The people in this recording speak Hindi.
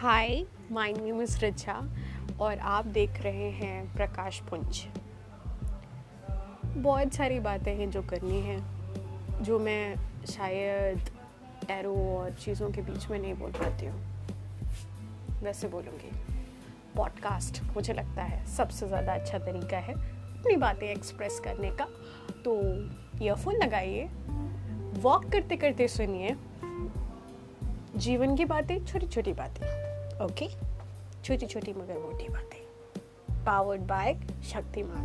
Hi my name is Richa और आप देख रहे हैं प्रकाश पुंज। बहुत सारी बातें हैं जो करनी है, जो मैं शायद एरो और चीज़ों के बीच में नहीं बोल पाती हूँ। वैसे बोलूँगी। पॉडकास्ट मुझे लगता है सबसे ज़्यादा अच्छा तरीका है अपनी बातें एक्सप्रेस करने का। तो ईयरफोन लगाइए वॉक करते करते सुनिए जीवन की बातें छोटी छोटी बातें ओके छोटी छोटी मगर मोटी बातें। Powered by Shaktimaan